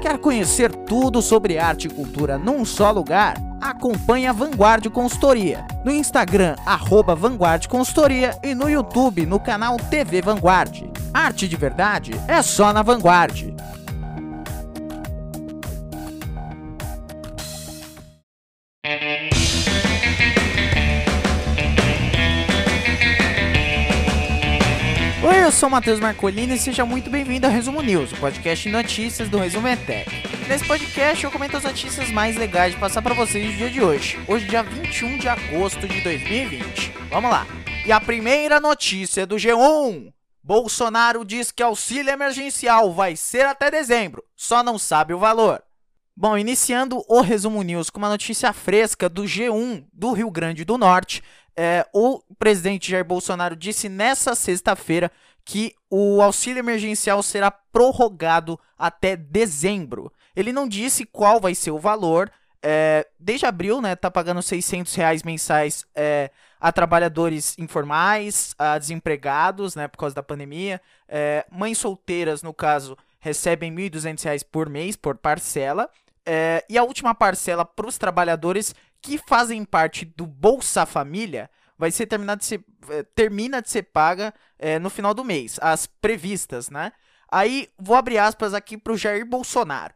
Quer conhecer tudo sobre arte e cultura num só lugar? Acompanhe a Vanguard Consultoria no Instagram, arroba Vanguard Consultoria e no YouTube, no canal TV Vanguard. Arte de verdade é só na Vanguard. Sou Matheus Marcolini e seja muito bem-vindo ao Resumo News, o podcast de notícias do Resumo ETEC. Nesse podcast eu comento as notícias mais legais de passar para vocês no dia de hoje, hoje dia 21 de agosto de 2020. Vamos lá. E a primeira notícia do G1. Bolsonaro diz que auxílio emergencial vai ser até dezembro, só não sabe o valor. Bom, iniciando o Resumo News com uma notícia fresca do G1 do Rio Grande do Norte, é, o presidente Jair Bolsonaro disse nessa sexta-feira que o auxílio emergencial será prorrogado até dezembro. Ele não disse qual vai ser o valor. É, desde abril, né, tá pagando 600 reais mensais é, a trabalhadores informais, a desempregados, né, por causa da pandemia. É, mães solteiras, no caso, recebem 1.200 reais por mês, por parcela. É, e a última parcela para os trabalhadores que fazem parte do Bolsa Família vai ser terminada de ser, é, termina de ser paga é, no final do mês, as previstas, né? Aí vou abrir aspas aqui para o Jair Bolsonaro.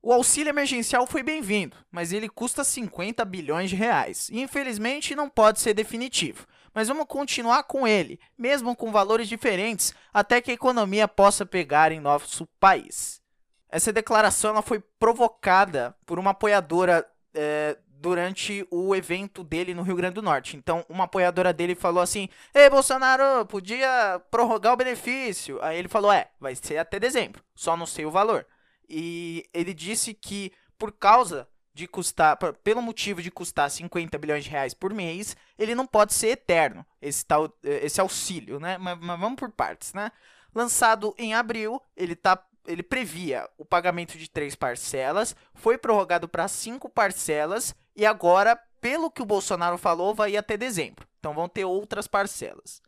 O auxílio emergencial foi bem-vindo, mas ele custa 50 bilhões de reais e infelizmente não pode ser definitivo. Mas vamos continuar com ele, mesmo com valores diferentes, até que a economia possa pegar em nosso país. Essa declaração foi provocada por uma apoiadora é, durante o evento dele no Rio Grande do Norte. Então, uma apoiadora dele falou assim: Ei, Bolsonaro, podia prorrogar o benefício. Aí ele falou: É, vai ser até dezembro, só não sei o valor. E ele disse que por causa de custar, pelo motivo de custar 50 bilhões de reais por mês, ele não pode ser eterno, esse, tal, esse auxílio, né? Mas, mas vamos por partes, né? Lançado em abril, ele tá ele previa o pagamento de três parcelas, foi prorrogado para cinco parcelas e agora, pelo que o Bolsonaro falou, vai até dezembro. Então vão ter outras parcelas.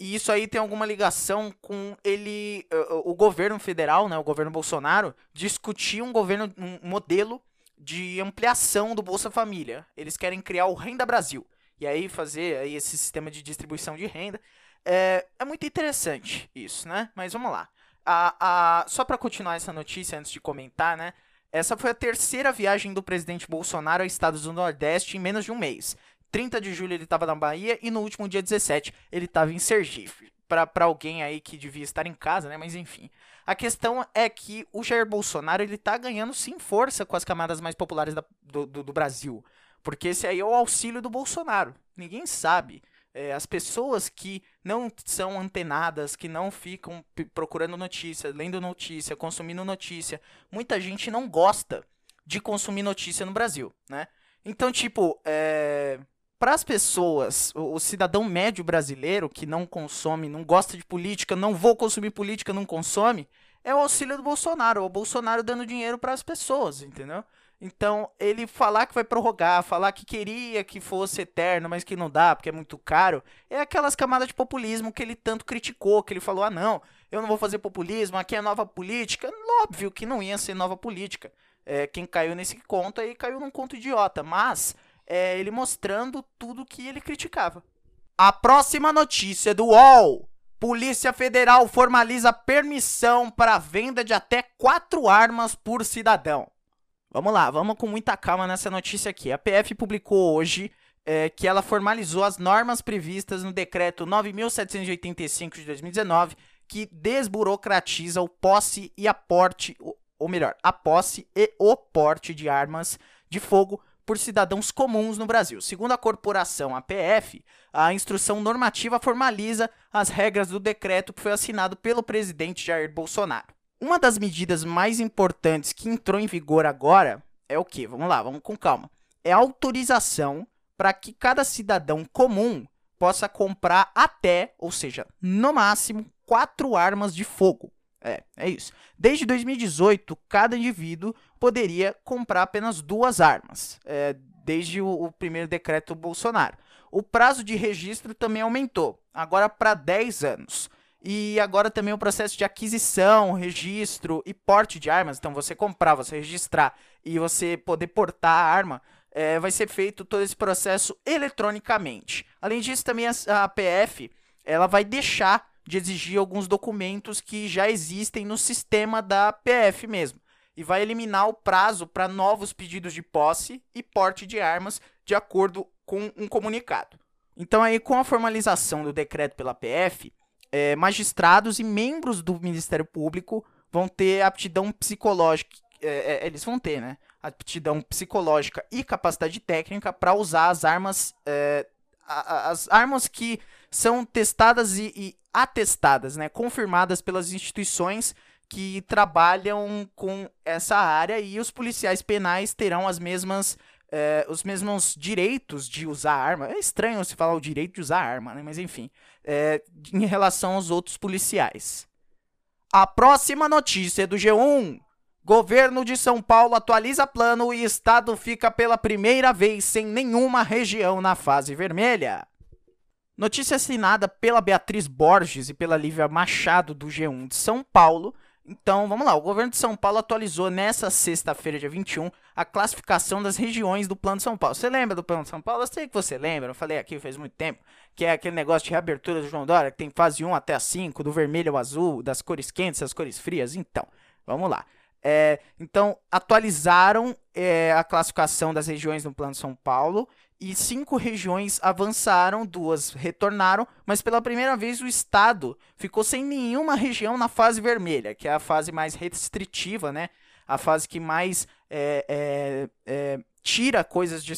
E isso aí tem alguma ligação com ele, o governo federal, né, o governo Bolsonaro, discutir um governo, um modelo de ampliação do Bolsa Família. Eles querem criar o Renda Brasil e aí fazer aí esse sistema de distribuição de renda. É, é muito interessante isso, né? Mas vamos lá. A, a, só para continuar essa notícia antes de comentar, né? Essa foi a terceira viagem do presidente Bolsonaro a estados do Nordeste em menos de um mês. 30 de julho ele estava na Bahia e no último dia 17 ele estava em Sergipe. Para alguém aí que devia estar em casa, né? Mas enfim. A questão é que o Jair Bolsonaro ele tá ganhando sim força com as camadas mais populares da, do, do, do Brasil. Porque esse aí é o auxílio do Bolsonaro. Ninguém sabe é, as pessoas que não são antenadas, que não ficam procurando notícia, lendo notícia, consumindo notícia, muita gente não gosta de consumir notícia no Brasil, né? Então, tipo, é, para as pessoas, o, o, cidadão médio brasileiro que não consome, não gosta de política, não vou consumir política, não consome, é o auxílio do Bolsonaro, o Bolsonaro dando dinheiro para as pessoas, entendeu? Então, ele falar que vai prorrogar, falar que queria que fosse eterno, mas que não dá porque é muito caro, é aquelas camadas de populismo que ele tanto criticou, que ele falou: ah, não, eu não vou fazer populismo, aqui é nova política. Óbvio que não ia ser nova política. É, quem caiu nesse conto aí caiu num conto idiota, mas é, ele mostrando tudo que ele criticava. A próxima notícia do UOL. Polícia Federal formaliza permissão para venda de até quatro armas por cidadão. Vamos lá, vamos com muita calma nessa notícia aqui. A PF publicou hoje é, que ela formalizou as normas previstas no decreto 9.785 de 2019, que desburocratiza o posse e a porte, ou melhor, a posse e o porte de armas de fogo por cidadãos comuns no Brasil. Segundo a corporação APF, a instrução normativa formaliza as regras do decreto que foi assinado pelo presidente Jair Bolsonaro. Uma das medidas mais importantes que entrou em vigor agora é o que? Vamos lá, vamos com calma. É autorização para que cada cidadão comum possa comprar até, ou seja, no máximo, quatro armas de fogo. É, é isso. Desde 2018, cada indivíduo poderia comprar apenas duas armas, é, desde o, o primeiro decreto Bolsonaro. O prazo de registro também aumentou, agora para 10 anos. e agora também o processo de aquisição, registro e porte de armas. Então, você comprar, você registrar e você poder portar a arma, é, vai ser feito todo esse processo eletronicamente. Além disso, também a, a PF ela vai deixar de exigir alguns documentos que já existem no sistema da PF mesmo. E vai eliminar o prazo para novos pedidos de posse e porte de armas, de acordo com um comunicado. Então, aí, com a formalização do decreto pela PF, é, magistrados e membros do Ministério Público vão ter aptidão psicológica. É, é, eles vão ter, né? Aptidão psicológica e capacidade técnica para usar as armas. É, as armas que são testadas e, e atestadas, né? Confirmadas pelas instituições que trabalham com essa área e os policiais penais terão as mesmas é, os mesmos direitos de usar arma. É estranho se falar o direito de usar arma, né? mas enfim, é, em relação aos outros policiais. A próxima notícia é do G1. Governo de São Paulo atualiza plano e estado fica pela primeira vez sem nenhuma região na fase vermelha. Notícia assinada pela Beatriz Borges e pela Lívia Machado do G1 de São Paulo então, vamos lá. O governo de São Paulo atualizou nessa sexta-feira, dia 21, a classificação das regiões do Plano de São Paulo. Você lembra do Plano de São Paulo? Eu sei que você lembra, eu falei aqui faz muito tempo, que é aquele negócio de reabertura do João Dória, que tem fase 1 até a 5, do vermelho ao azul, das cores quentes às cores frias. Então, vamos lá. É, então, atualizaram é, a classificação das regiões no Plano de São Paulo e cinco regiões avançaram, duas retornaram, mas pela primeira vez o estado ficou sem nenhuma região na fase vermelha, que é a fase mais restritiva, né? A fase que mais é, é, é, tira coisas de,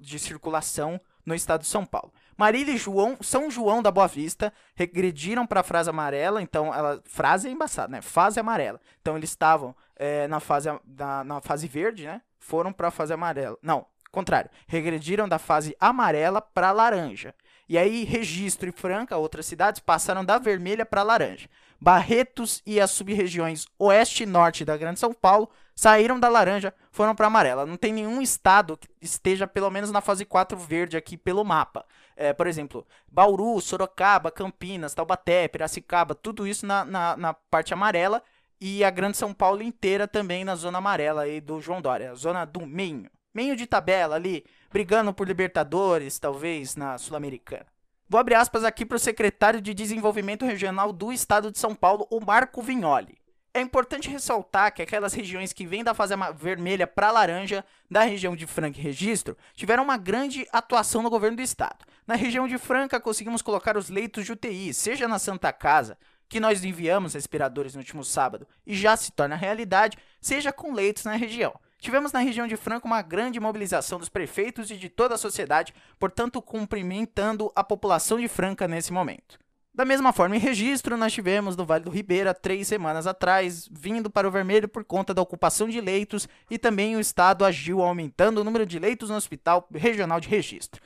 de circulação no estado de São Paulo. Marília e João, São João da Boa Vista regrediram para a fase amarela, então ela frase é embaçada, né? Fase amarela. Então eles estavam é, na fase na, na fase verde, né? Foram para a fase amarela. Não, contrário, regrediram da fase amarela para laranja. E aí, Registro e Franca, outras cidades, passaram da vermelha para laranja. Barretos e as sub-regiões oeste e norte da Grande São Paulo saíram da laranja, foram para amarela. Não tem nenhum estado que esteja pelo menos na fase 4 verde aqui pelo mapa. É, por exemplo, Bauru, Sorocaba, Campinas, Taubaté, Piracicaba, tudo isso na, na, na parte amarela. E a Grande São Paulo inteira também na zona amarela aí do João Dória, zona do meio meio de tabela ali, brigando por Libertadores, talvez na Sul-Americana. Vou abrir aspas aqui para o secretário de Desenvolvimento Regional do Estado de São Paulo, o Marco Vignoli. É importante ressaltar que aquelas regiões que vêm da fase vermelha para laranja, da região de Franca e Registro, tiveram uma grande atuação no governo do estado. Na região de Franca, conseguimos colocar os leitos de UTI, seja na Santa Casa, que nós enviamos respiradores no último sábado e já se torna realidade, seja com leitos na região. Tivemos na região de Franca uma grande mobilização dos prefeitos e de toda a sociedade, portanto, cumprimentando a população de Franca nesse momento. Da mesma forma, em registro, nós tivemos no Vale do Ribeira, três semanas atrás, vindo para o vermelho por conta da ocupação de leitos e também o Estado agiu aumentando o número de leitos no Hospital Regional de Registro.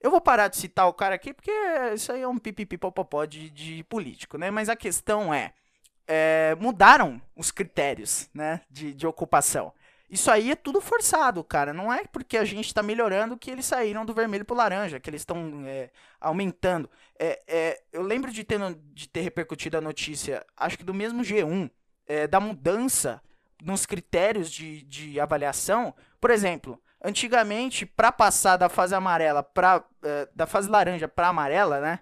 Eu vou parar de citar o cara aqui porque isso aí é um pipipipopopó de, de político, né? Mas a questão é, é mudaram os critérios né, de, de ocupação. Isso aí é tudo forçado, cara. Não é porque a gente está melhorando que eles saíram do vermelho pro laranja, que eles estão é, aumentando. É, é, eu lembro de ter, de ter repercutido a notícia, acho que do mesmo G1, é, da mudança nos critérios de, de avaliação. Por exemplo, antigamente, para passar da fase amarela para é, da fase laranja para amarela, né?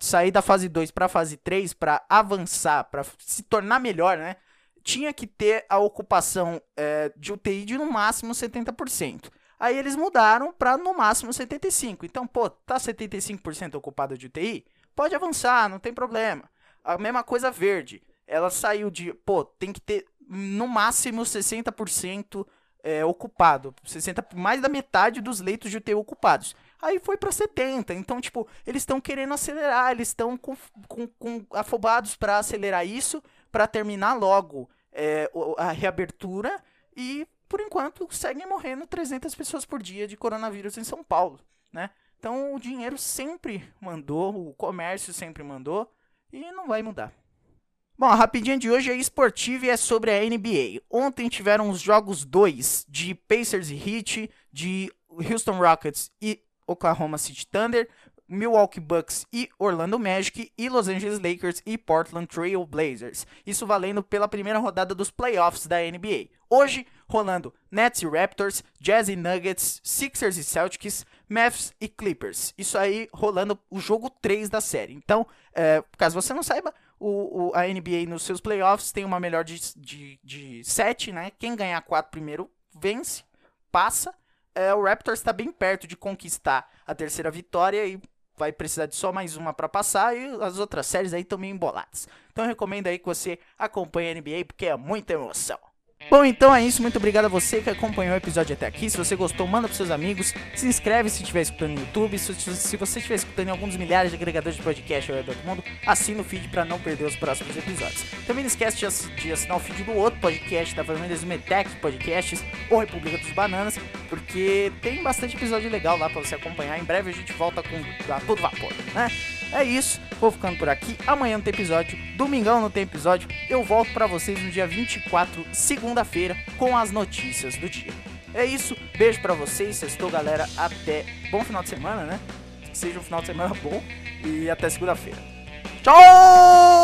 Sair da fase 2 para fase 3 para avançar, para se tornar melhor, né? Tinha que ter a ocupação é, de UTI de no máximo 70%. Aí eles mudaram para no máximo 75%. Então, pô, tá 75% ocupado de UTI? Pode avançar, não tem problema. A mesma coisa verde. Ela saiu de, pô, tem que ter no máximo 60% é, ocupado. 60, mais da metade dos leitos de UTI ocupados. Aí foi para 70. Então, tipo, eles estão querendo acelerar, eles estão com, com, com afobados para acelerar isso para terminar logo é, a reabertura e, por enquanto, seguem morrendo 300 pessoas por dia de coronavírus em São Paulo, né? Então, o dinheiro sempre mandou, o comércio sempre mandou e não vai mudar. Bom, a rapidinha de hoje é esportiva e é sobre a NBA. Ontem tiveram os jogos 2 de Pacers e Heat, de Houston Rockets e Oklahoma City Thunder. Milwaukee Bucks e Orlando Magic e Los Angeles Lakers e Portland Trail Blazers. Isso valendo pela primeira rodada dos playoffs da NBA. Hoje, rolando Nets e Raptors, Jazz e Nuggets, Sixers e Celtics, Mavs e Clippers. Isso aí rolando o jogo 3 da série. Então, é, caso você não saiba, o, o, a NBA nos seus playoffs tem uma melhor de, de, de 7, né? Quem ganhar 4 primeiro vence, passa. É, o Raptors está bem perto de conquistar a terceira vitória e vai precisar de só mais uma para passar e as outras séries aí estão meio emboladas. Então recomendo aí que você acompanhe a NBA porque é muita emoção. Bom, então é isso. Muito obrigado a você que acompanhou o episódio até aqui. Se você gostou, manda pros seus amigos. Se inscreve se estiver escutando no YouTube. Se, se você estiver escutando em alguns milhares de agregadores de podcast ao redor do mundo, assina o feed para não perder os próximos episódios. Também não esquece de, de assinar o feed do outro podcast da família Zumetec Podcasts ou República dos Bananas, porque tem bastante episódio legal lá para você acompanhar. Em breve a gente volta com a todo vapor, né? É isso, vou ficando por aqui. Amanhã não tem episódio, domingão não tem episódio. Eu volto para vocês no dia 24, segunda-feira, com as notícias do dia. É isso, beijo para vocês, sextou galera, até bom final de semana, né? Que seja um final de semana bom e até segunda-feira. Tchau!